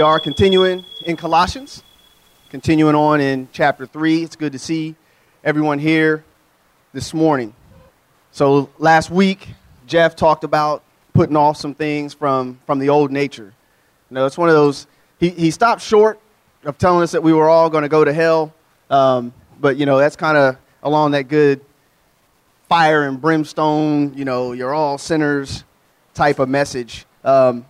we are continuing in Colossians, continuing on in chapter 3. It's good to see everyone here this morning. So, last week, Jeff talked about putting off some things from, from the old nature. You know, it's one of those, he, he stopped short of telling us that we were all going to go to hell, um, but, you know, that's kind of along that good fire and brimstone, you know, you're all sinners type of message. Um,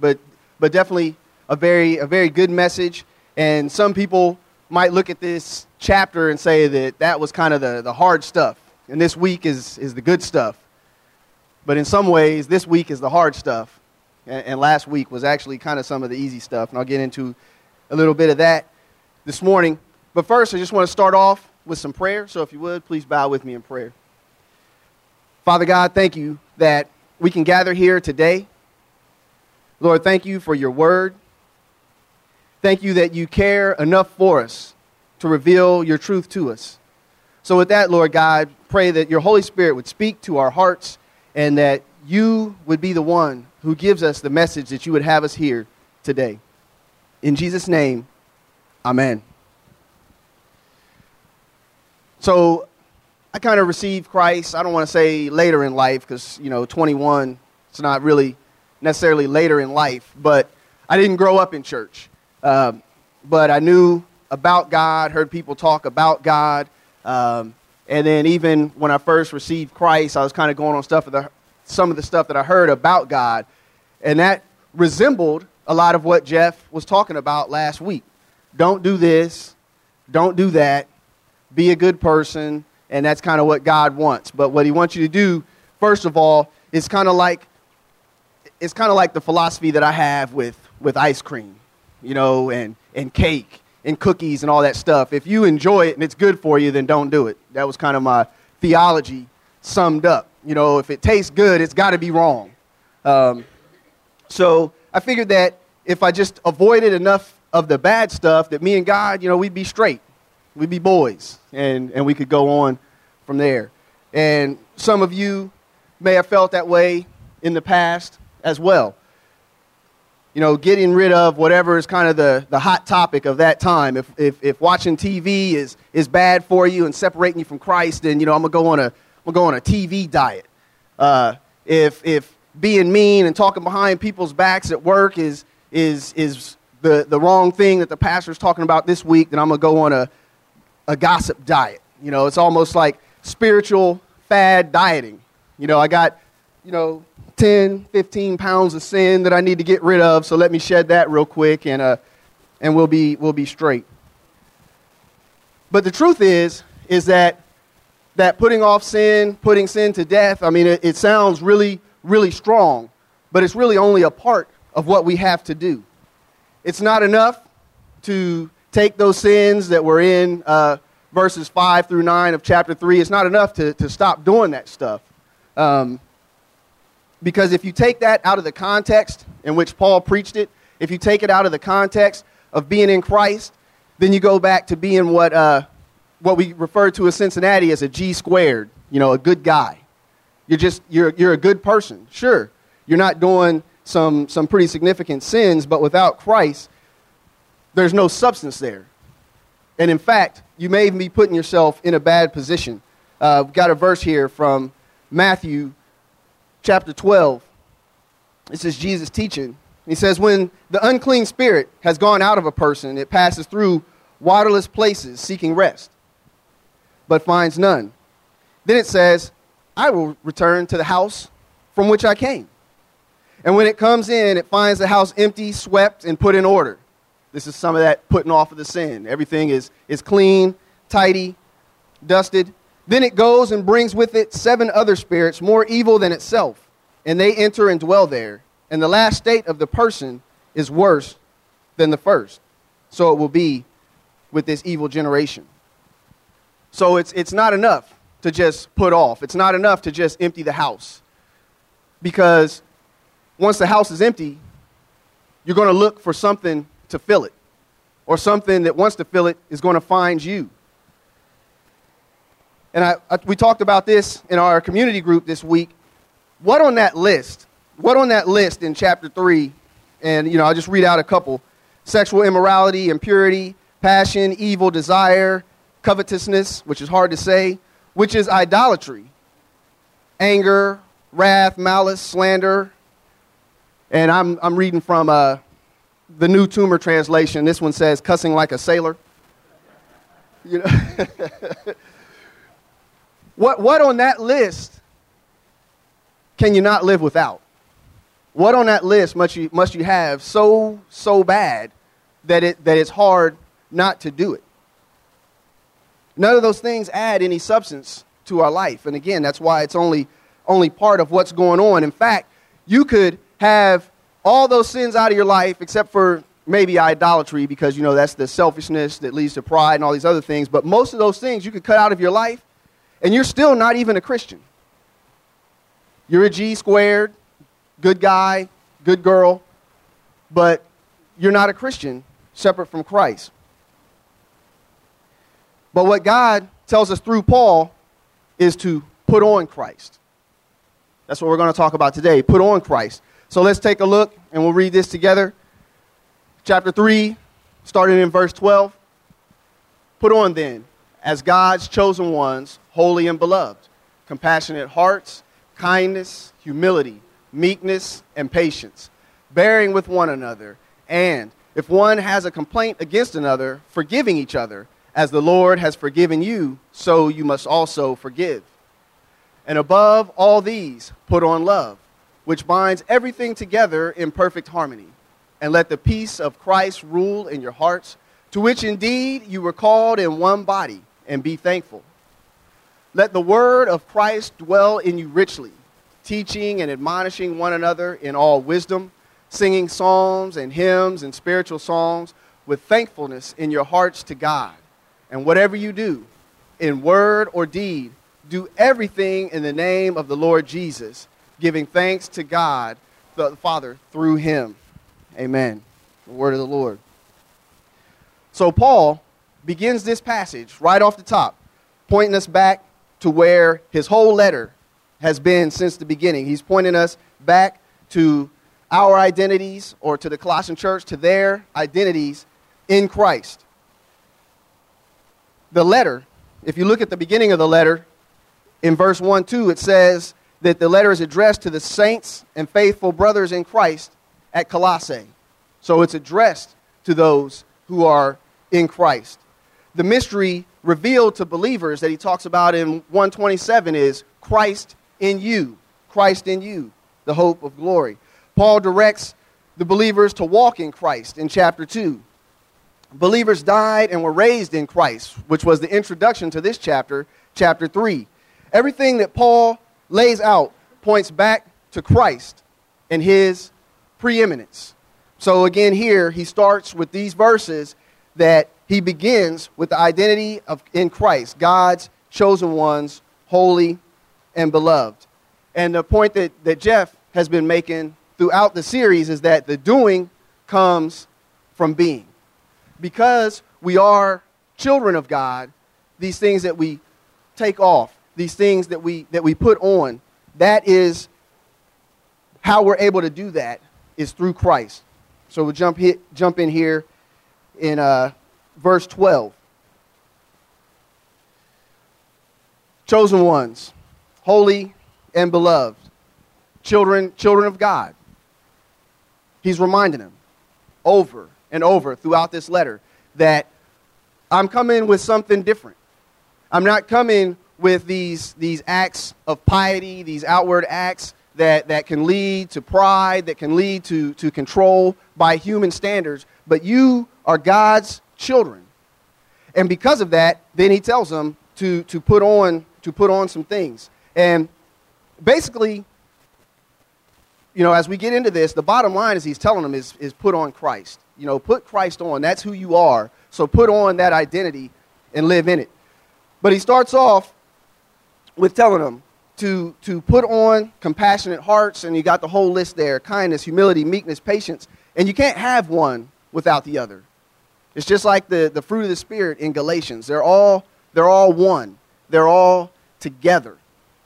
but, but definitely a very, a very good message. And some people might look at this chapter and say that that was kind of the, the hard stuff. And this week is, is the good stuff. But in some ways, this week is the hard stuff. And, and last week was actually kind of some of the easy stuff. And I'll get into a little bit of that this morning. But first, I just want to start off with some prayer. So if you would, please bow with me in prayer. Father God, thank you that we can gather here today. Lord, thank you for your word. Thank you that you care enough for us to reveal your truth to us. So, with that, Lord God, pray that your Holy Spirit would speak to our hearts and that you would be the one who gives us the message that you would have us hear today. In Jesus' name, amen. So, I kind of received Christ, I don't want to say later in life because, you know, 21, it's not really necessarily later in life, but I didn't grow up in church. Um, but I knew about God, heard people talk about God. Um, and then even when I first received Christ, I was kind of going on stuff of the, some of the stuff that I heard about God. And that resembled a lot of what Jeff was talking about last week. Don't do this, don't do that, be a good person, and that's kind of what God wants. But what he wants you to do, first of all, is kind of like it's kind of like the philosophy that I have with, with ice cream you know, and, and cake and cookies and all that stuff. If you enjoy it and it's good for you, then don't do it. That was kind of my theology summed up. You know, if it tastes good, it's got to be wrong. Um, so I figured that if I just avoided enough of the bad stuff, that me and God, you know, we'd be straight. We'd be boys, and, and we could go on from there. And some of you may have felt that way in the past as well you know, getting rid of whatever is kind of the, the hot topic of that time. If, if, if watching TV is, is bad for you and separating you from Christ, then, you know, I'm going to go on a, I'm gonna go on a TV diet. Uh, if, if being mean and talking behind people's backs at work is, is, is the, the wrong thing that the pastor's talking about this week, then I'm going to go on a, a gossip diet. You know, it's almost like spiritual fad dieting. You know, I got, you know, 10, 15 pounds of sin that I need to get rid of, so let me shed that real quick and, uh, and we'll, be, we'll be straight. But the truth is, is that, that putting off sin, putting sin to death, I mean, it, it sounds really, really strong, but it's really only a part of what we have to do. It's not enough to take those sins that were in uh, verses 5 through 9 of chapter 3. It's not enough to, to stop doing that stuff. Um, because if you take that out of the context in which Paul preached it, if you take it out of the context of being in Christ, then you go back to being what, uh, what we refer to as Cincinnati as a G squared, you know, a good guy. You're just, you're, you're a good person. Sure, you're not doing some, some pretty significant sins, but without Christ, there's no substance there. And in fact, you may even be putting yourself in a bad position. Uh, we've got a verse here from Matthew chapter 12. This is Jesus teaching. He says, When the unclean spirit has gone out of a person, it passes through waterless places seeking rest, but finds none. Then it says, I will return to the house from which I came. And when it comes in, it finds the house empty, swept, and put in order. This is some of that putting off of the sin. Everything is, is clean, tidy, dusted. Then it goes and brings with it seven other spirits more evil than itself, and they enter and dwell there. And the last state of the person is worse than the first. So it will be with this evil generation. So it's, it's not enough to just put off, it's not enough to just empty the house. Because once the house is empty, you're going to look for something to fill it, or something that wants to fill it is going to find you. And I, I, we talked about this in our community group this week. What on that list, what on that list in chapter 3, and you know, I'll just read out a couple. sexual immorality, impurity, passion, evil, desire, covetousness, which is hard to say, which is idolatry, anger, wrath, malice, slander. And I'm, I'm reading from uh, the New Toomer translation. This one says, cussing like a sailor. You know? what, what on that list can you not live without? What on that list must you, must you have so, so bad that, it, that it's hard not to do it? None of those things add any substance to our life. And again, that's why it's only, only part of what's going on. In fact, you could have all those sins out of your life except for maybe idolatry because, you know, that's the selfishness that leads to pride and all these other things. But most of those things you could cut out of your life and you're still not even a Christian. You're a G squared, good guy, good girl, but you're not a Christian separate from Christ. But what God tells us through Paul is to put on Christ. That's what we're going to talk about today. Put on Christ. So let's take a look and we'll read this together. Chapter 3, starting in verse 12. Put on then, as God's chosen ones, holy and beloved, compassionate hearts, kindness, humility meekness, and patience, bearing with one another, and if one has a complaint against another, forgiving each other, as the Lord has forgiven you, so you must also forgive. And above all these, put on love, which binds everything together in perfect harmony. And let the peace of Christ rule in your hearts, to which indeed you were called in one body, and be thankful. Let the word of Christ dwell in you richly teaching and admonishing one another in all wisdom, singing psalms and hymns and spiritual songs with thankfulness in your hearts to God. And whatever you do, in word or deed, do everything in the name of the Lord Jesus, giving thanks to God the Father through him. Amen. The word of the Lord. So Paul begins this passage right off the top, pointing us back to where his whole letter has been since the beginning. He's pointing us back to our identities, or to the Colossian church, to their identities in Christ. The letter, if you look at the beginning of the letter, in verse 1 2, it says that the letter is addressed to the saints and faithful brothers in Christ at Colossae. So it's addressed to those who are in Christ. The mystery revealed to believers that he talks about in 127 is Christ in you, Christ in you, the hope of glory. Paul directs the believers to walk in Christ in chapter 2. Believers died and were raised in Christ, which was the introduction to this chapter, chapter 3. Everything that Paul lays out points back to Christ and his preeminence. So again, here he starts with these verses that he begins with the identity of in Christ, God's chosen ones, holy and beloved. And the point that, that Jeff has been making throughout the series is that the doing comes from being. Because we are children of God, these things that we take off, these things that we, that we put on, that is how we're able to do that is through Christ. So we'll jump, hit, jump in here in uh, verse 12. Chosen ones holy and beloved, children, children of God. He's reminding them over and over throughout this letter that I'm coming with something different. I'm not coming with these, these acts of piety, these outward acts that, that can lead to pride, that can lead to, to control by human standards, but you are God's children. And because of that, then he tells them to, to, put, on, to put on some things. And basically, you know, as we get into this, the bottom line is he's telling them is, is put on Christ. You know, put Christ on. That's who you are. So put on that identity and live in it. But he starts off with telling them to, to put on compassionate hearts, and you got the whole list there kindness, humility, meekness, patience. And you can't have one without the other. It's just like the, the fruit of the Spirit in Galatians. They're all, they're all one, they're all together.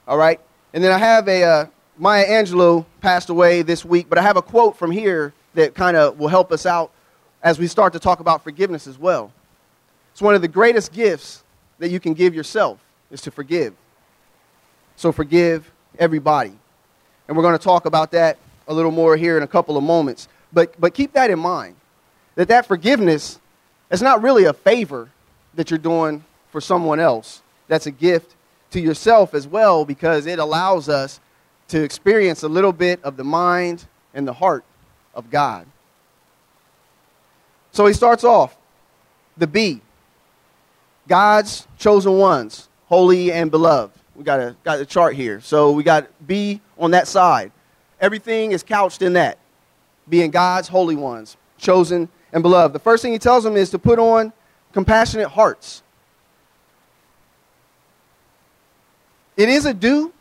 All right? And then I have a, uh, Maya Angelou passed away this week, but I have a quote from here that kind of will help us out as we start to talk about forgiveness as well. It's one of the greatest gifts that you can give yourself is to forgive. So forgive everybody. And we're going to talk about that a little more here in a couple of moments. But, but keep that in mind that that forgiveness is not really a favor that you're doing for someone else. That's a gift to yourself as well because it allows us to experience a little bit of the mind and the heart of God. So he starts off the B God's chosen ones, holy and beloved. We got a got the chart here. So we got B on that side. Everything is couched in that. Being God's holy ones, chosen and beloved. The first thing he tells them is to put on compassionate hearts. It is a do.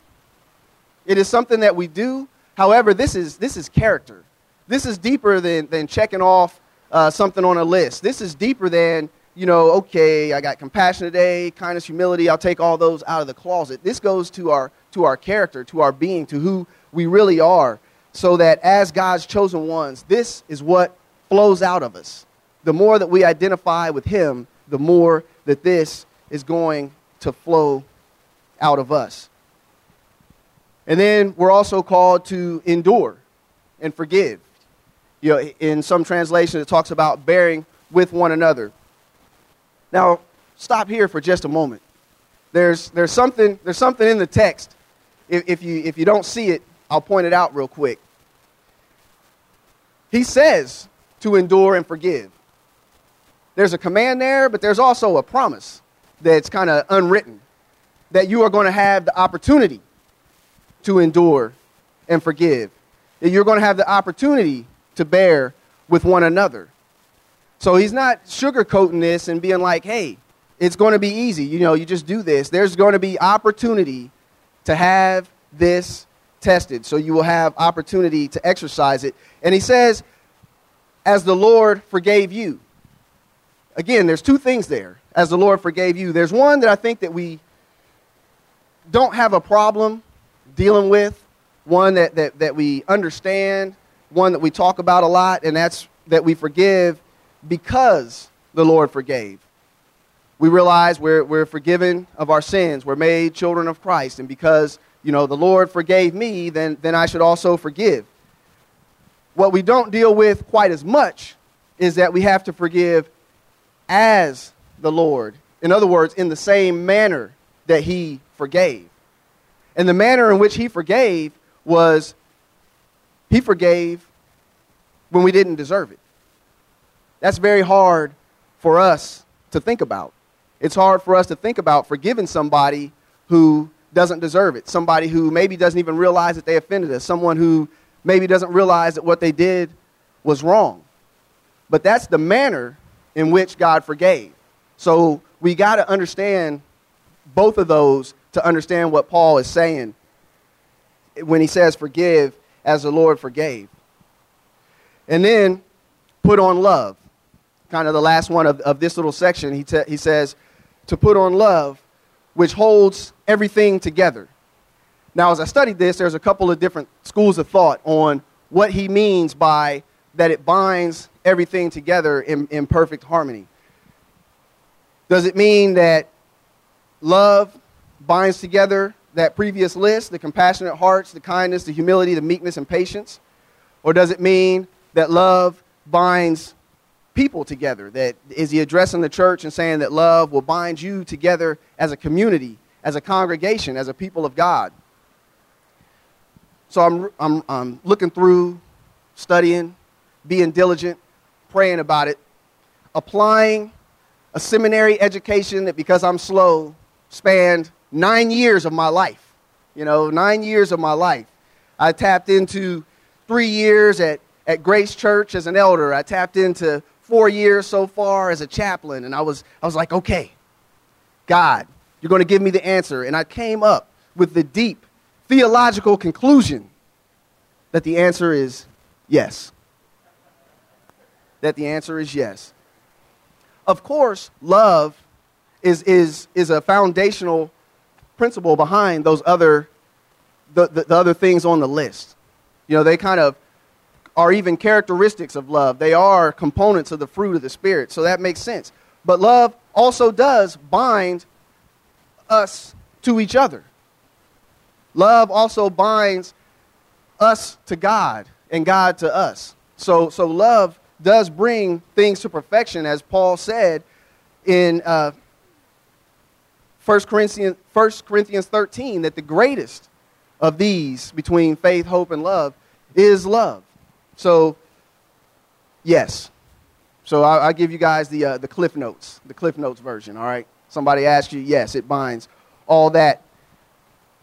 It is something that we do. However, this is this is character. This is deeper than, than checking off uh, something on a list. This is deeper than you know, okay, I got compassion today, kindness, humility, I'll take all those out of the closet. This goes to our, to our character, to our being, to who we really are, so that as God's chosen ones, this is what flows out of us. The more that we identify with Him, the more that this is going to flow out of us. And then we're also called to endure and forgive. You know, in some translations, it talks about bearing with one another. Now, stop here for just a moment. There's, there's, something, there's something in the text. If, if, you, if you don't see it, I'll point it out real quick. He says to endure and forgive. There's a command there, but there's also a promise that's kind of unwritten that you are going to have the opportunity to endure and forgive. That you're going to have the opportunity to bear with one another. So he's not sugarcoating this and being like, hey, it's going to be easy. You know, you just do this. There's going to be opportunity to have this tested. So you will have opportunity to exercise it. And he says, as the Lord forgave you. Again, there's two things there. As the Lord forgave you. There's one that I think that we don't have a problem dealing with, one that, that, that we understand, one that we talk about a lot, and that's that we forgive because the Lord forgave. We realize we're, we're forgiven of our sins. We're made children of Christ. And because, you know, the Lord forgave me, then, then I should also forgive. What we don't deal with quite as much is that we have to forgive as the Lord. In other words, in the same manner that He forgave. And the manner in which He forgave was He forgave when we didn't deserve it. That's very hard for us to think about. It's hard for us to think about forgiving somebody who doesn't deserve it, somebody who maybe doesn't even realize that they offended us, someone who maybe doesn't realize that what they did was wrong. But that's the manner in which God forgave. So we got to understand both of those to understand what Paul is saying when he says forgive as the Lord forgave. And then put on love kind of the last one of, of this little section, he, te- he says, to put on love, which holds everything together. Now, as I studied this, there's a couple of different schools of thought on what he means by that it binds everything together in, in perfect harmony. Does it mean that love binds together that previous list, the compassionate hearts, the kindness, the humility, the meekness, and patience? Or does it mean that love binds people together? That is he addressing the church and saying that love will bind you together as a community, as a congregation, as a people of God? So I'm, I'm, I'm looking through, studying, being diligent, praying about it, applying a seminary education that because I'm slow spanned nine years of my life. You know, nine years of my life. I tapped into three years at, at Grace Church as an elder. I tapped into four years so far as a chaplain, and I was, I was like, okay, God, you're going to give me the answer. And I came up with the deep theological conclusion that the answer is yes. That the answer is yes. Of course, love is, is, is a foundational principle behind those other, the, the, the other things on the list. You know, they kind of are even characteristics of love. They are components of the fruit of the Spirit. So that makes sense. But love also does bind us to each other. Love also binds us to God and God to us. So, so love does bring things to perfection, as Paul said in uh, 1 Corinthians, 1 Corinthians 13, that the greatest of these between faith, hope, and love is love. So, yes. So I, give you guys the, uh, the Cliff Notes, the Cliff Notes version, all right? Somebody asked you, yes, it binds all that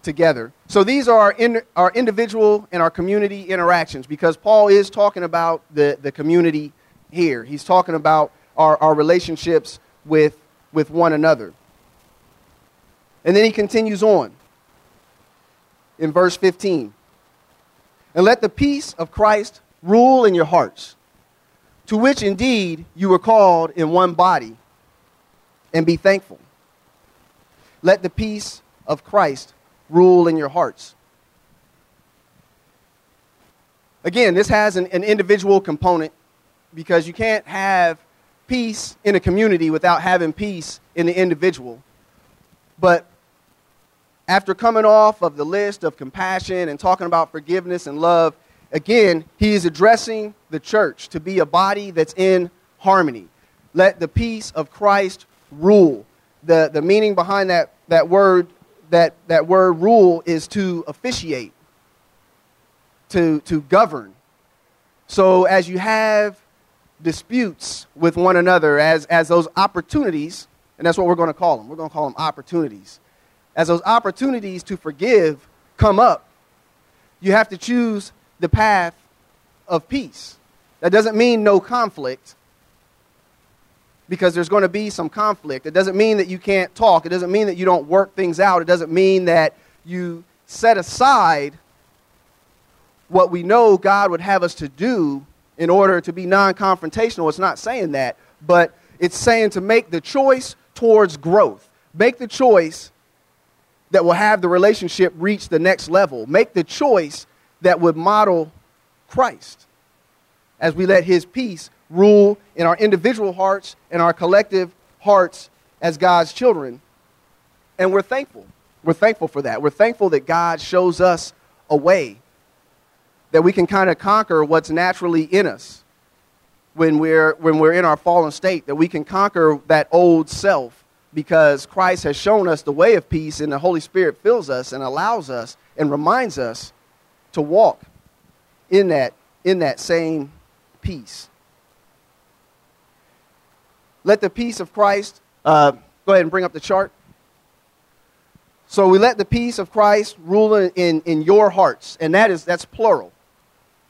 together. So these are our, in, our individual and our community interactions because Paul is talking about the, the community here. He's talking about our, our relationships with, with one another. And then he continues on in verse 15. And let the peace of Christ rule in your hearts, to which indeed you were called in one body, and be thankful. Let the peace of Christ rule in your hearts. Again, this has an, an individual component because you can't have peace in a community without having peace in the individual. But after coming off of the list of compassion and talking about forgiveness and love, again, he is addressing the church to be a body that's in harmony. Let the peace of Christ rule. The, the meaning behind that, that word that, that word rule is to officiate, to, to govern. So as you have disputes with one another, as, as those opportunities, and that's what we're going to call them, we're going to call them opportunities as those opportunities to forgive come up, you have to choose the path of peace. That doesn't mean no conflict, because there's going to be some conflict. It doesn't mean that you can't talk. It doesn't mean that you don't work things out. It doesn't mean that you set aside what we know God would have us to do in order to be non confrontational. It's not saying that, but it's saying to make the choice towards growth. Make the choice that will have the relationship reach the next level. Make the choice that would model Christ as we let his peace rule in our individual hearts and our collective hearts as God's children. And we're thankful. We're thankful for that. We're thankful that God shows us a way that we can kind of conquer what's naturally in us when we're, when we're in our fallen state, that we can conquer that old self because Christ has shown us the way of peace, and the Holy Spirit fills us and allows us and reminds us to walk in that, in that same peace. Let the peace of Christ, uh, go ahead and bring up the chart. So we let the peace of Christ rule in, in, your hearts, and that is that's plural.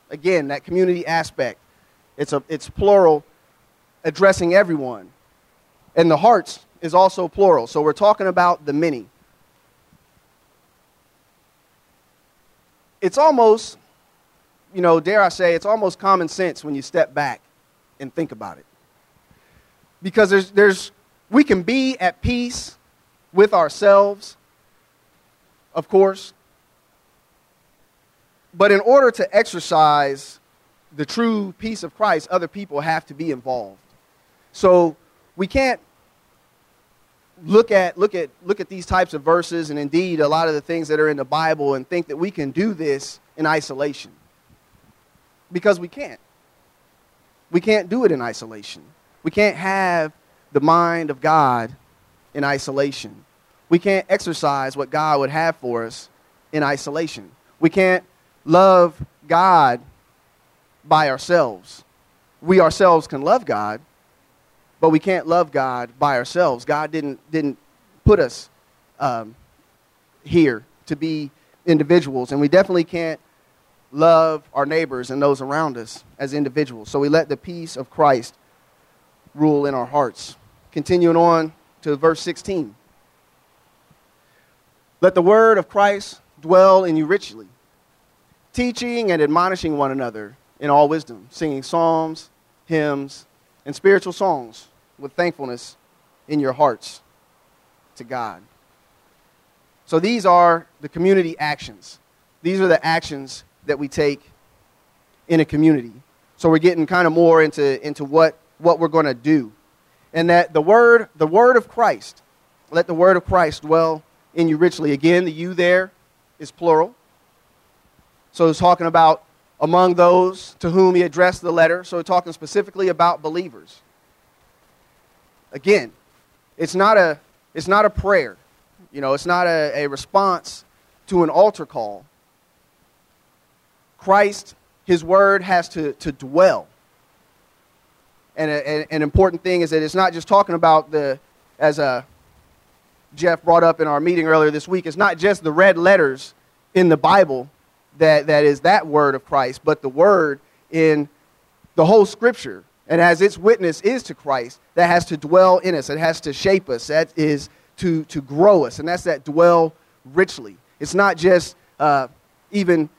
Again, that community aspect. It's, a, it's plural, addressing everyone. And the hearts is also plural. So we're talking about the many. It's almost, you know, dare I say, it's almost common sense when you step back and think about it. Because there's, there's, we can be at peace with ourselves, of course, but in order to exercise the true peace of Christ, other people have to be involved. So we can't look at look at look at these types of verses and indeed a lot of the things that are in the Bible and think that we can do this in isolation. Because we can't. We can't do it in isolation. We can't have the mind of God in isolation. We can't exercise what God would have for us in isolation. We can't love God by ourselves. We ourselves can love God, but we can't love God by ourselves. God didn't, didn't put us um, here to be individuals, and we definitely can't love our neighbors and those around us as individuals. So we let the peace of Christ rule in our hearts. Continuing on to verse 16. Let the word of Christ dwell in you richly, teaching and admonishing one another in all wisdom, singing psalms, hymns, and spiritual songs with thankfulness in your hearts to God. So these are the community actions. These are the actions that we take in a community. So we're getting kind of more into, into what, what we're going to do. And that the word, the word of Christ, let the word of Christ dwell in you richly. Again, the you there is plural. So it's talking about among those to whom he addressed the letter. So talking specifically about believers. Again, it's not a, it's not a prayer. You know, it's not a, a response to an altar call. Christ, his word has to, to dwell. And a, an important thing is that it's not just talking about the, as uh, Jeff brought up in our meeting earlier this week, it's not just the red letters in the Bible that, that is that word of Christ, but the word in the whole scripture. And as its witness is to Christ, that has to dwell in us. It has to shape us. That is to, to grow us. And that's that dwell richly. It's not just uh, even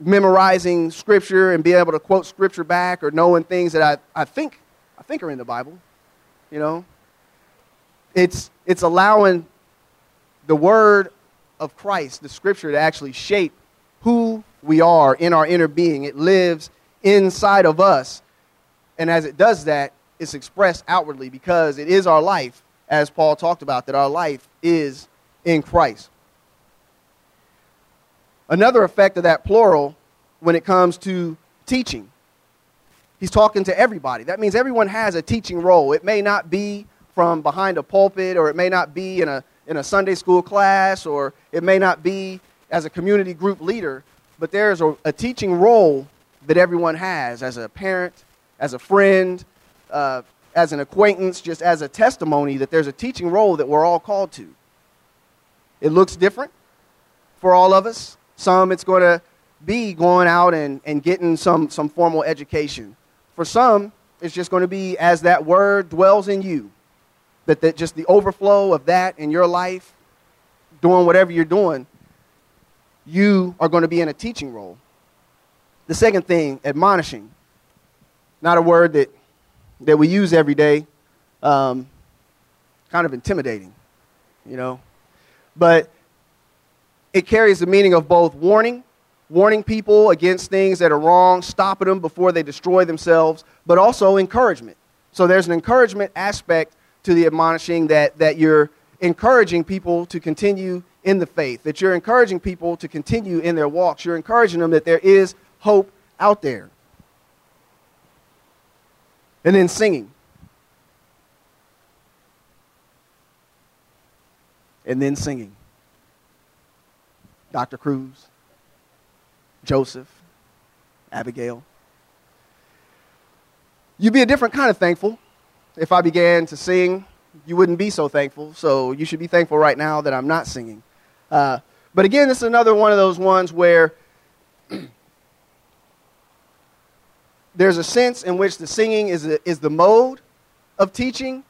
memorizing scripture and being able to quote scripture back or knowing things that I, I think think are in the Bible. You know? It's it's allowing the word of Christ, the scripture, to actually shape who we are in our inner being. It lives inside of us. And as it does that, it's expressed outwardly because it is our life, as Paul talked about, that our life is in Christ. Another effect of that plural when it comes to teaching. He's talking to everybody. That means everyone has a teaching role. It may not be from behind a pulpit, or it may not be in a, in a Sunday school class, or it may not be as a community group leader, but there's a, a teaching role that everyone has as a parent, as a friend, uh, as an acquaintance, just as a testimony that there's a teaching role that we're all called to. It looks different for all of us. Some, it's going to be going out and, and getting some, some formal education. For some, it's just going to be as that word dwells in you, that, that just the overflow of that in your life, doing whatever you're doing, you are going to be in a teaching role. The second thing, admonishing. Not a word that, that we use every day. Um, kind of intimidating, you know. But it carries the meaning of both warning, warning people against things that are wrong, stopping them before they destroy themselves, but also encouragement. So there's an encouragement aspect to the admonishing that, that you're encouraging people to continue in the faith, that you're encouraging people to continue in their walks. You're encouraging them that there is hope out there. And then singing. And then singing. Dr. Cruz, Joseph, Abigail. You'd be a different kind of thankful if I began to sing. You wouldn't be so thankful. So you should be thankful right now that I'm not singing. Uh, but again, this is another one of those ones where there's a sense in which the singing is, a, is the mode of teaching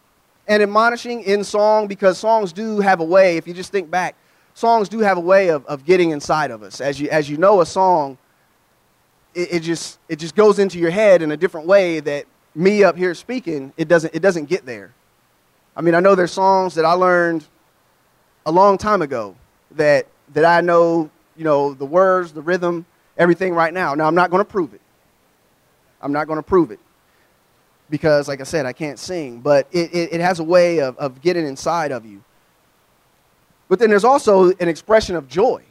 and admonishing in song because songs do have a way, if you just think back, songs do have a way of, of getting inside of us. As you, as you know a song, it, it, just, it just goes into your head in a different way that me up here speaking, it doesn't, it doesn't get there. I mean, I know there's songs that I learned a long time ago that, that I know, you know, the words, the rhythm, everything right now. Now, I'm not going to prove it. I'm not going to prove it because, like I said, I can't sing, but it, it, it, has a way of, of getting inside of you. But then there's also an expression of joy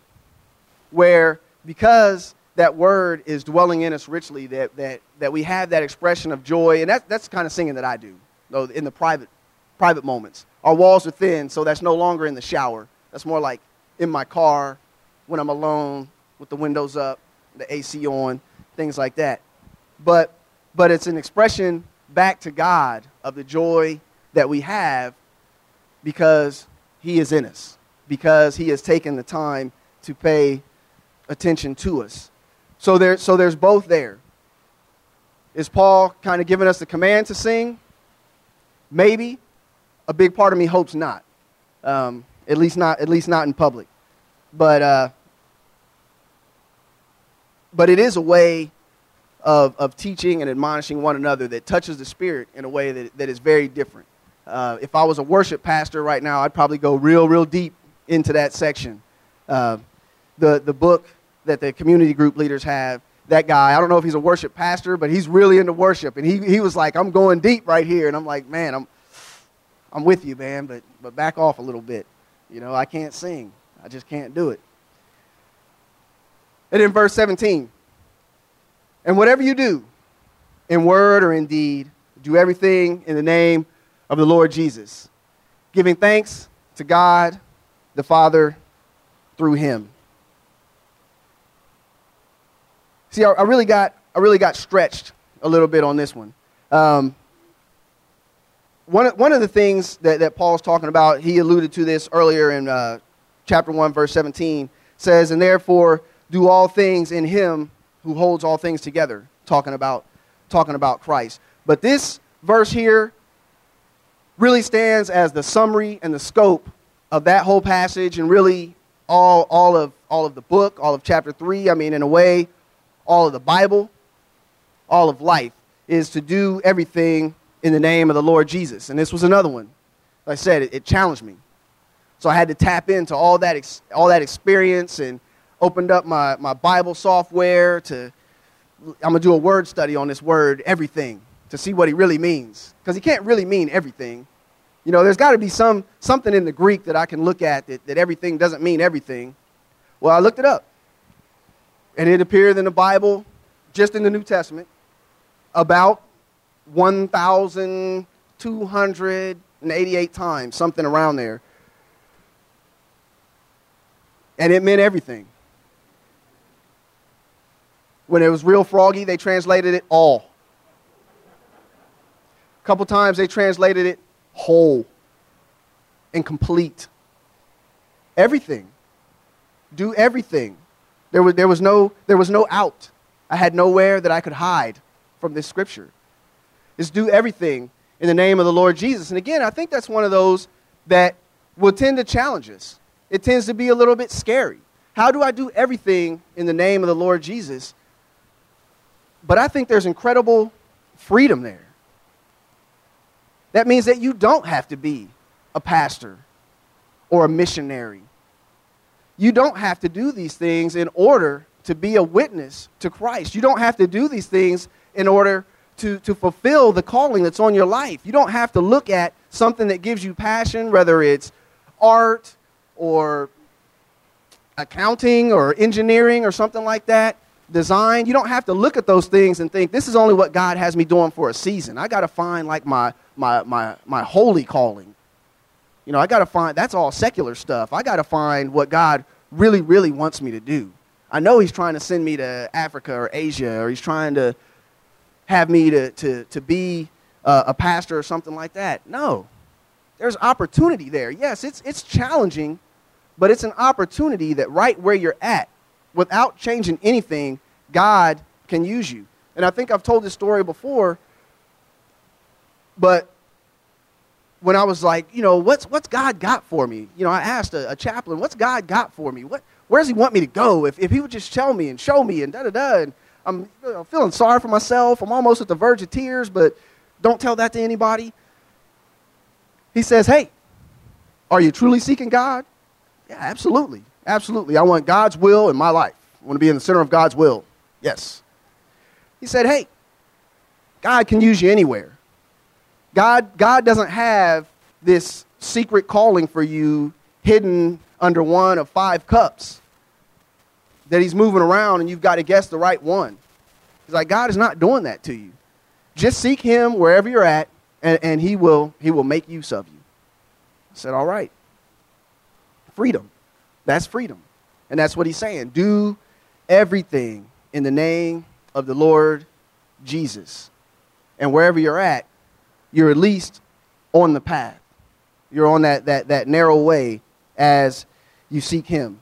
where because that word is dwelling in us richly, that, that, that we have that expression of joy, and that, that's the kind of singing that I do, though, in the private, private moments. Our walls are thin, so that's no longer in the shower. That's more like in my car when I'm alone with the windows up, the AC on, things like that. But, but it's an expression back to God of the joy that we have because He is in us, because He has taken the time to pay attention to us. So, there, so there's both there. Is Paul kind of giving us the command to sing? Maybe. A big part of me hopes not. Um, at least not at least not in public. But uh, but it is a way of, of teaching and admonishing one another that touches the spirit in a way that, that is very different. Uh, if I was a worship pastor right now, I'd probably go real, real deep into that section. Uh, the, the book that the community group leaders have that guy. I don't know if he's a worship pastor, but he's really into worship. And he, he was like, I'm going deep right here. And I'm like, man, I'm, I'm with you, man, but, but back off a little bit. You know, I can't sing. I just can't do it. And in verse 17, and whatever you do, in word or in deed, do everything in the name of the Lord Jesus, giving thanks to God the Father through him. See, I, I really got I really got stretched a little bit on this one. Um, one, one of the things that, that Paul's talking about, he alluded to this earlier in uh, chapter 1, verse 17, says, And therefore do all things in him who holds all things together, talking about, talking about Christ. But this verse here really stands as the summary and the scope of that whole passage and really all, all, of, all of the book, all of chapter 3. I mean, in a way, all of the Bible, all of life is to do everything in the name of the Lord Jesus. And this was another one. Like I said, it, it challenged me. So I had to tap into all that, ex, all that experience and opened up my, my Bible software to, I'm going to do a word study on this word, everything, to see what he really means. Because he can't really mean everything. You know, there's got to be some, something in the Greek that I can look at that, that everything doesn't mean everything. Well, I looked it up. And it appeared in the Bible, just in the New Testament, about 1,288 times, something around there. And it meant everything. When it was real froggy, they translated it all. A couple times they translated it whole and complete. Everything. Do everything. There was, there was, no, there was no out. I had nowhere that I could hide from this scripture. Is do everything in the name of the Lord Jesus. And again, I think that's one of those that will tend to challenge us. It tends to be a little bit scary. How do I do everything in the name of the Lord Jesus but I think there's incredible freedom there. That means that you don't have to be a pastor or a missionary. You don't have to do these things in order to be a witness to Christ. You don't have to do these things in order to, to fulfill the calling that's on your life. You don't have to look at something that gives you passion, whether it's art or accounting or engineering or something like that, design, you don't have to look at those things and think, this is only what God has me doing for a season. I got to find like my, my, my, my holy calling. You know, I got to find, that's all secular stuff. I got to find what God really, really wants me to do. I know He's trying to send me to Africa or Asia, or He's trying to have me to, to, to be a, a pastor or something like that. No. There's opportunity there. Yes, it's, it's challenging, but it's an opportunity that right where you're at, without changing anything, God can use you. And I think I've told this story before, but when I was like, you know, what's, what's God got for me? You know, I asked a, a chaplain, what's God got for me? What, where does he want me to go? If, if he would just tell me and show me and da-da-da. And I'm you know, feeling sorry for myself. I'm almost at the verge of tears, but don't tell that to anybody. He says, hey, are you truly seeking God? Yeah, absolutely. Absolutely. I want God's will in my life. I want to be in the center of God's will. Yes. He said, hey, God can use you anywhere. God, God doesn't have this secret calling for you hidden under one of five cups that he's moving around and you've got to guess the right one. He's like, God is not doing that to you. Just seek him wherever you're at and, and he, will, he will make use of you. I said, all right. Freedom. That's freedom. And that's what he's saying. Do everything in the name of the Lord Jesus. And wherever you're at, you're at least on the path. You're on that, that, that narrow way as you seek him.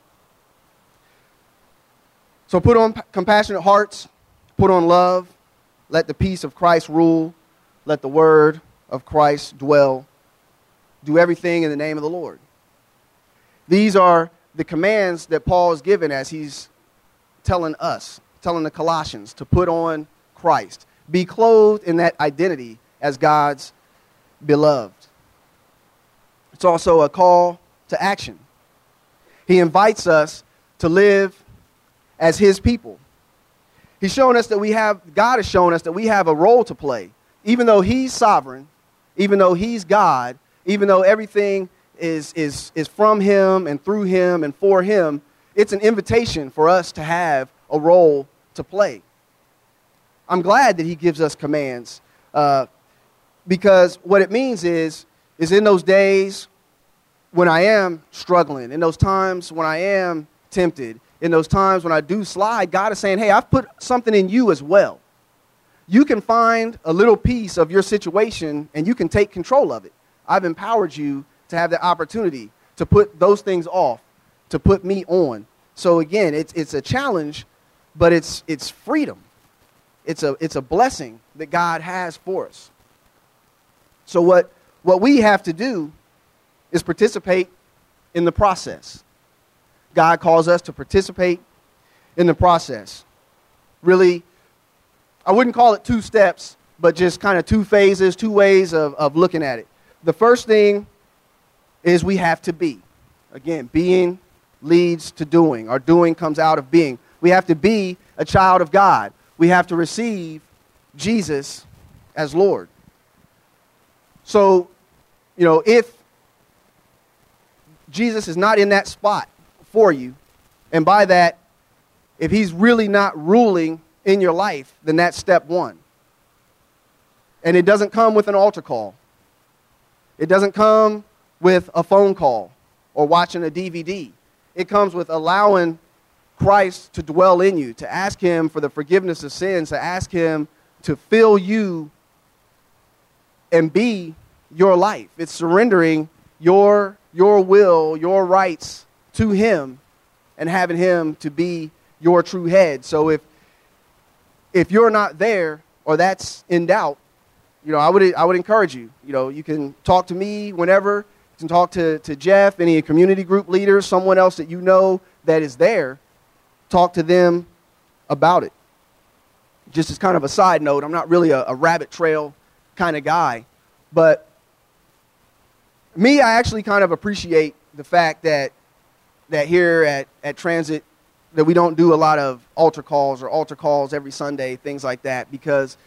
So put on compassionate hearts, put on love, let the peace of Christ rule, let the word of Christ dwell. Do everything in the name of the Lord. These are the commands that Paul is given as he's telling us, telling the Colossians to put on Christ. Be clothed in that identity as God's beloved. It's also a call to action. He invites us to live as his people. He's showing us that we have, God has shown us that we have a role to play. Even though He's sovereign, even though He's God, even though everything is, is, is from Him and through Him and for Him, it's an invitation for us to have a role to play. I'm glad that He gives us commands uh, because what it means is, is in those days when I am struggling, in those times when I am tempted, in those times when I do slide, God is saying, hey, I've put something in you as well. You can find a little piece of your situation and you can take control of it. I've empowered you to have the opportunity to put those things off, to put me on. So again, it's, it's a challenge, but it's, it's freedom. It's a, it's a blessing that God has for us. So what, what we have to do is participate in the process. God calls us to participate in the process. Really, I wouldn't call it two steps, but just kind of two phases, two ways of, of looking at it. The first thing is we have to be. Again, being leads to doing, or doing comes out of being. We have to be a child of God. We have to receive Jesus as Lord. So, you know, if Jesus is not in that spot for you, and by that, if he's really not ruling in your life, then that's step one. And it doesn't come with an altar call. It doesn't come with a phone call or watching a DVD. It comes with allowing Christ to dwell in you, to ask Him for the forgiveness of sins, to ask Him to fill you and be your life. It's surrendering your, your will, your rights to Him and having Him to be your true head. So if, if you're not there or that's in doubt, you know, I would, I would encourage you. You know, you can talk to me whenever. You can talk to, to Jeff, any community group leaders, someone else that you know that is there. Talk to them about it. Just as kind of a side note, I'm not really a, a rabbit trail kind of guy, but me, I actually kind of appreciate the fact that that here at, at Transit that we don't do a lot of altar calls or altar calls every Sunday, things like that, because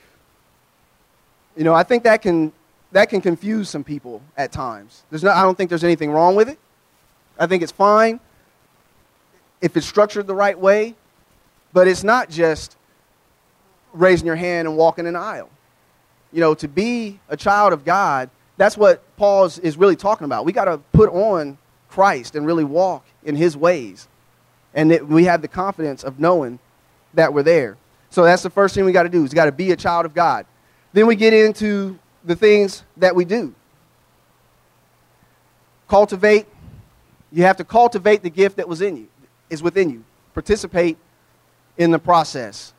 you know I think that can that can confuse some people at times. There's no, I don't think there's anything wrong with it. I think it's fine if it's structured the right way, but it's not just raising your hand and walking in the aisle. You know, to be a child of God, that's what Paul is really talking about. We got to put on Christ and really walk in his ways. And that we have the confidence of knowing that we're there. So that's the first thing we got to do is got to be a child of God. Then we get into the things that we do. Cultivate. You have to cultivate the gift that was in you, is within you. Participate in the process.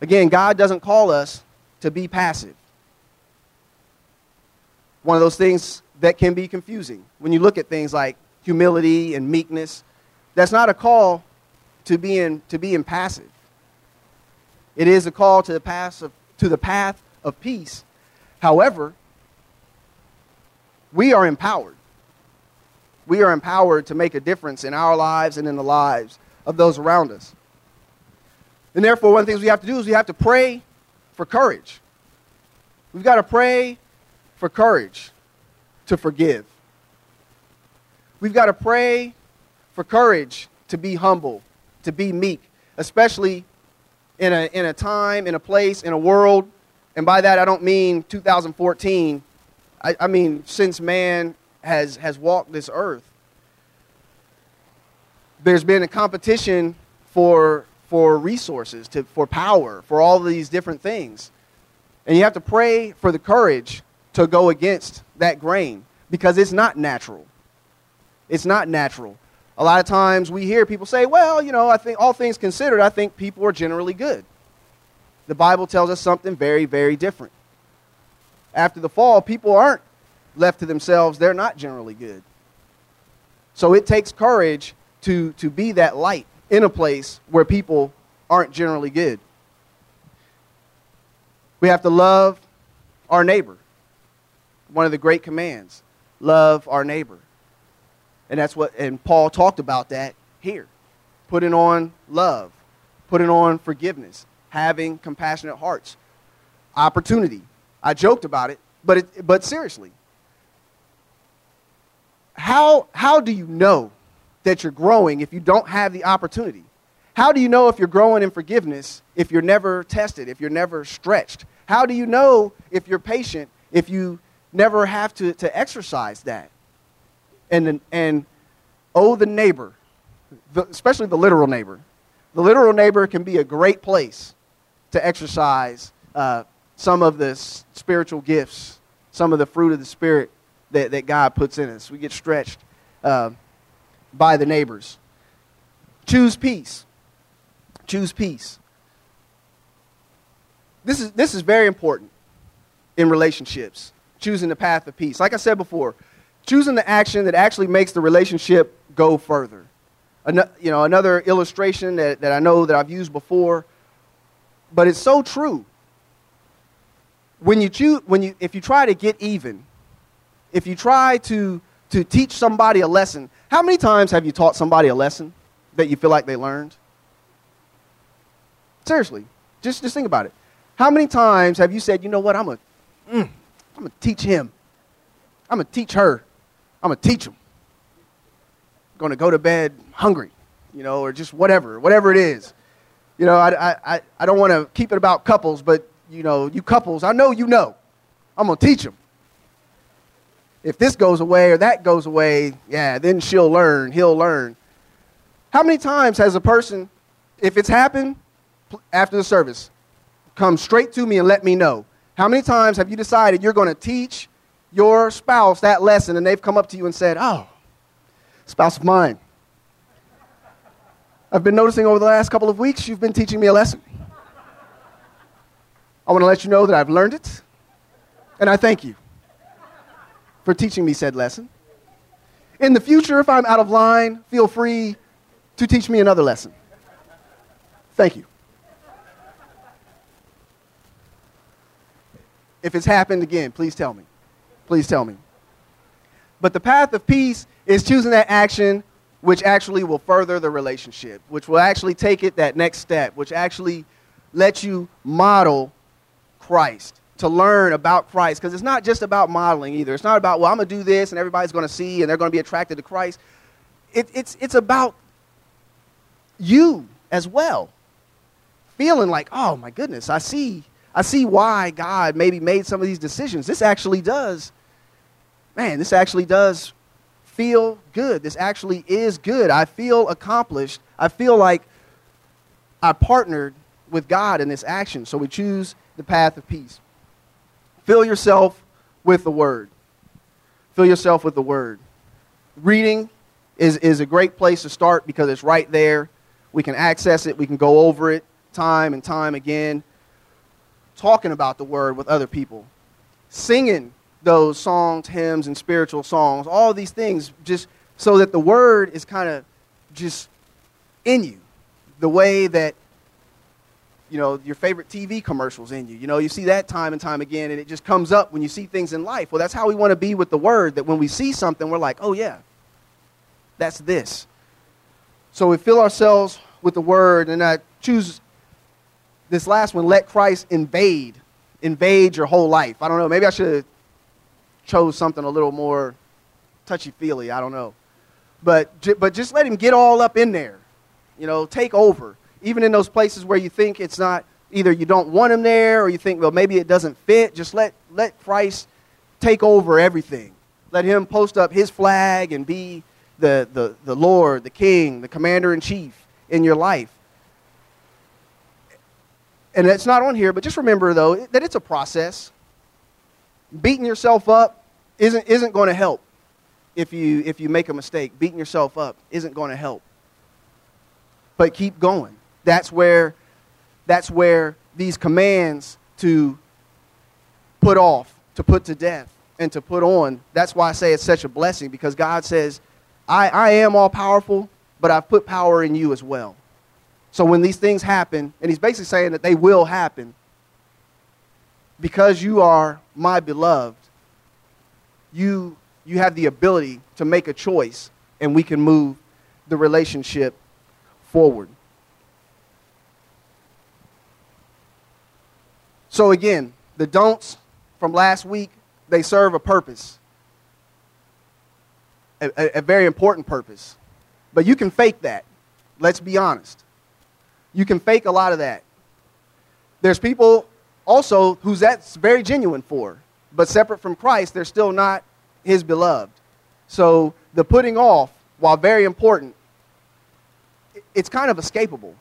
Again, God doesn't call us to be passive. One of those things that can be confusing when you look at things like humility and meekness. That's not a call to being, to being passive. It is a call to the, path of, to the path of peace. However, we are empowered. We are empowered to make a difference in our lives and in the lives of those around us. And therefore, one of the things we have to do is we have to pray for courage. We've got to pray for courage to forgive. We've got to pray for courage to be humble, to be meek, especially in a, in a time, in a place, in a world. And by that, I don't mean 2014. I, I mean, since man has, has walked this earth, there's been a competition for, for resources, to, for power, for all these different things. And you have to pray for the courage to go against that grain because it's not natural. It's not natural. A lot of times we hear people say, well, you know, I think all things considered, I think people are generally good. The Bible tells us something very, very different. After the fall, people aren't left to themselves, they're not generally good. So it takes courage to, to be that light in a place where people aren't generally good. We have to love our neighbor one of the great commands love our neighbor. And that's what, and Paul talked about that here. Putting on love, putting on forgiveness. having compassionate hearts. Opportunity. I joked about it, but, it, but seriously, how, how do you know that you're growing if you don't have the opportunity? How do you know if you're growing in forgiveness if you're never tested, if you're never stretched? How do you know if you're patient if you never have to, to exercise that? And, and oh, the neighbor, the, especially the literal neighbor. The literal neighbor can be a great place to exercise uh, some of the spiritual gifts, some of the fruit of the Spirit that, that God puts in us. We get stretched uh, by the neighbors. Choose peace. Choose peace. This is, this is very important in relationships, choosing the path of peace. Like I said before, choosing the action that actually makes the relationship go further. An- you know, another illustration that, that I know that I've used before, but it's so true. When you choose, when you, if you try to get even, if you try to, to teach somebody a lesson, how many times have you taught somebody a lesson that you feel like they learned? Seriously, just, just think about it. How many times have you said, you know what, I'm going mm, I'm to teach him, I'm going to teach her, I'm going to teach him. I'm going to go to bed hungry, you know, or just whatever, whatever it is. You know, I, I, I don't want to keep it about couples, but, you know, you couples, I know you know. I'm going to teach them if this goes away or that goes away, yeah, then she'll learn, he'll learn. How many times has a person, if it's happened after the service, come straight to me and let me know? How many times have you decided you're going to teach your spouse that lesson and they've come up to you and said, Oh, spouse of mine, I've been noticing over the last couple of weeks you've been teaching me a lesson. I want to let you know that I've learned it and I thank you for teaching me said lesson. In the future, if I'm out of line, feel free to teach me another lesson. Thank you. If it's happened again, please tell me. Please tell me. But the path of peace is choosing that action which actually will further the relationship, which will actually take it that next step, which actually lets you model Christ to learn about Christ because it's not just about modeling either. It's not about, well, I'm going to do this and everybody's going to see and they're going to be attracted to Christ. It, it's, it's about you as well. Feeling like, oh my goodness, I see, I see why God maybe made some of these decisions. This actually does, man, this actually does feel good. This actually is good. I feel accomplished. I feel like I partnered with God in this action. So we choose the path of peace. Fill yourself with the Word. Fill yourself with the Word. Reading is, is a great place to start because it's right there. We can access it, we can go over it time and time again. Talking about the Word with other people. Singing those songs, hymns, and spiritual songs. All these things just so that the Word is kind of just in you. The way that you know, your favorite TV commercials in you. You know, you see that time and time again, and it just comes up when you see things in life. Well, that's how we want to be with the Word, that when we see something, we're like, oh, yeah, that's this. So we fill ourselves with the Word, and I choose this last one let Christ invade, invade your whole life. I don't know, maybe I should have chose something a little more touchy feely. I don't know. But, but just let him get all up in there, you know, take over even in those places where you think it's not either you don't want him there or you think well maybe it doesn't fit just let let christ take over everything. Let him post up his flag and be the, the, the lord the king the commander in chief in your life. And it's not on here but just remember though that it's a process. Beating yourself up isn't, isn't going to help if you if you make a mistake. Beating yourself up isn't going to help. But keep going that's where, that's where these commands to put off, to put to death, and to put on, that's why I say it's such a blessing because God says, I, I am all powerful, but I've put power in you as well. So when these things happen, and he's basically saying that they will happen, because you are my beloved, you, you have the ability to make a choice, and we can move the relationship forward. So, again, the don'ts from last week, they serve a purpose, a, a, a very important purpose. But you can fake that. Let's be honest. You can fake a lot of that. There's people also who's that's very genuine for, but separate from Christ, they're still not his beloved. So the putting off, while very important, it's kind of escapable.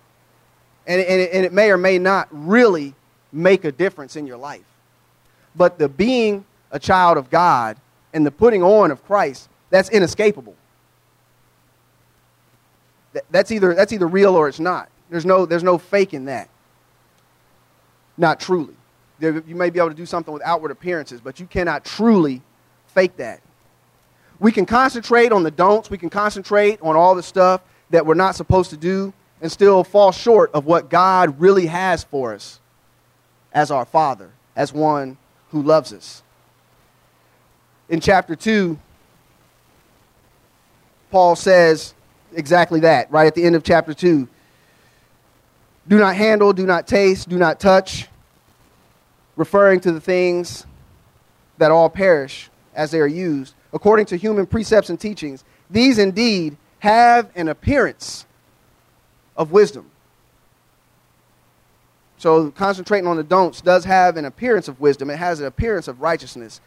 And, and, and it may or may not really make a difference in your life. But the being a child of God and the putting on of Christ, that's inescapable. That's either, that's either real or it's not. There's no, there's no faking that. Not truly. You may be able to do something with outward appearances, but you cannot truly fake that. We can concentrate on the don'ts, we can concentrate on all the stuff that we're not supposed to do, and still fall short of what God really has for us as our Father, as one who loves us. In chapter 2, Paul says exactly that, right at the end of chapter 2. Do not handle, do not taste, do not touch, referring to the things that all perish as they are used, according to human precepts and teachings. These indeed have an appearance of wisdom. So concentrating on the don'ts does have an appearance of wisdom, it has an appearance of righteousness.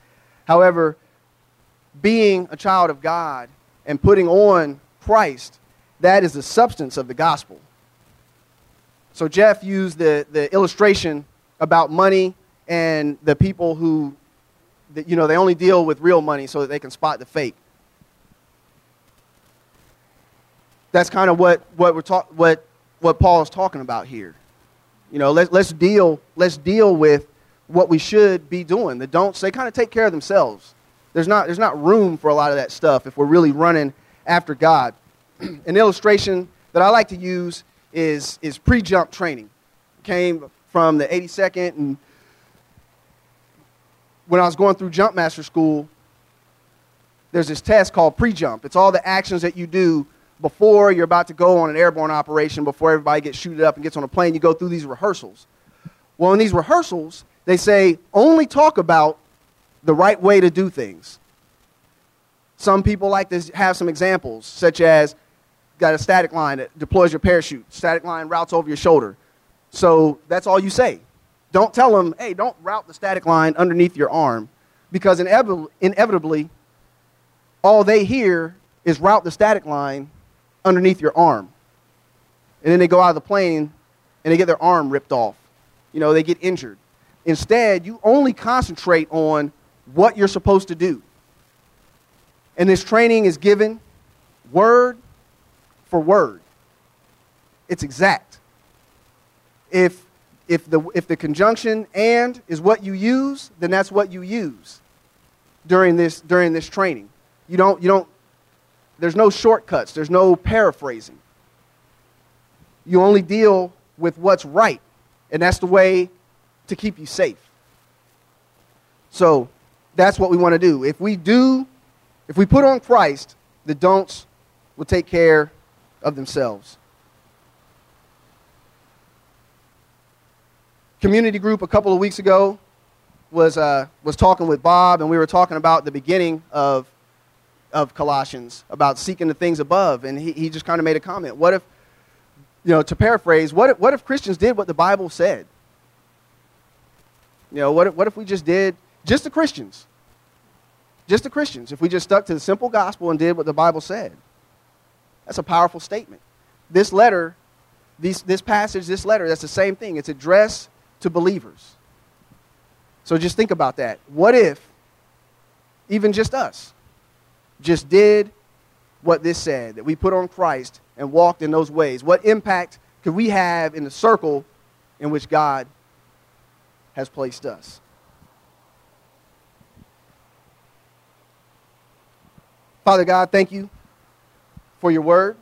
However, being a child of God and putting on Christ, that is the substance of the gospel. So Jeff used the, the illustration about money and the people who, you know, they only deal with real money so that they can spot the fake. That's kind of what, what, we're talk, what, what Paul is talking about here. You know, let's, let's, deal, let's deal with what we should be doing. The don'ts, they kind of take care of themselves. There's not, there's not room for a lot of that stuff if we're really running after God. An illustration that I like to use is, is pre-jump training. Came from the 82nd, and when I was going through Jump Master School, there's this test called pre-jump. It's all the actions that you do before you're about to go on an airborne operation, before everybody gets chuted up and gets on a plane. You go through these rehearsals. Well, in these rehearsals, they say only talk about the right way to do things. Some people like to have some examples, such as got a static line that deploys your parachute. Static line routes over your shoulder. So that's all you say. Don't tell them, hey, don't route the static line underneath your arm, because inevitably, all they hear is route the static line underneath your arm. And then they go out of the plane and they get their arm ripped off. You know, they get injured. Instead, you only concentrate on what you're supposed to do. And this training is given word for word. It's exact. If, if, the, if the conjunction and is what you use, then that's what you use during this, during this training. You don't, you don't, there's no shortcuts, there's no paraphrasing. You only deal with what's right, and that's the way to keep you safe. So, that's what we want to do. If we do, if we put on Christ, the don'ts will take care of themselves. Community group a couple of weeks ago was, uh, was talking with Bob, and we were talking about the beginning of, of Colossians, about seeking the things above. And he, he just kind of made a comment. What if, you know, to paraphrase, what if, what if Christians did what the Bible said? You know, what if, what if we just did just the Christians. Just the Christians. If we just stuck to the simple gospel and did what the Bible said. That's a powerful statement. This letter, these, this passage, this letter, that's the same thing. It's addressed to believers. So just think about that. What if even just us just did what this said, that we put on Christ and walked in those ways? What impact could we have in the circle in which God has placed us? Father God, thank you for your word.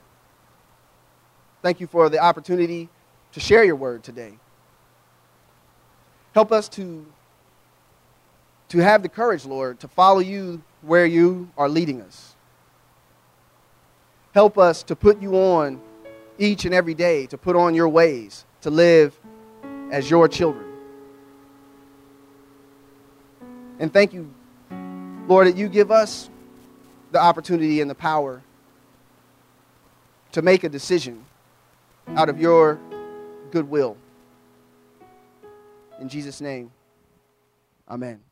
Thank you for the opportunity to share your word today. Help us to, to have the courage, Lord, to follow you where you are leading us. Help us to put you on each and every day, to put on your ways, to live as your children. And thank you, Lord, that you give us the opportunity and the power to make a decision out of your goodwill. In Jesus' name, amen.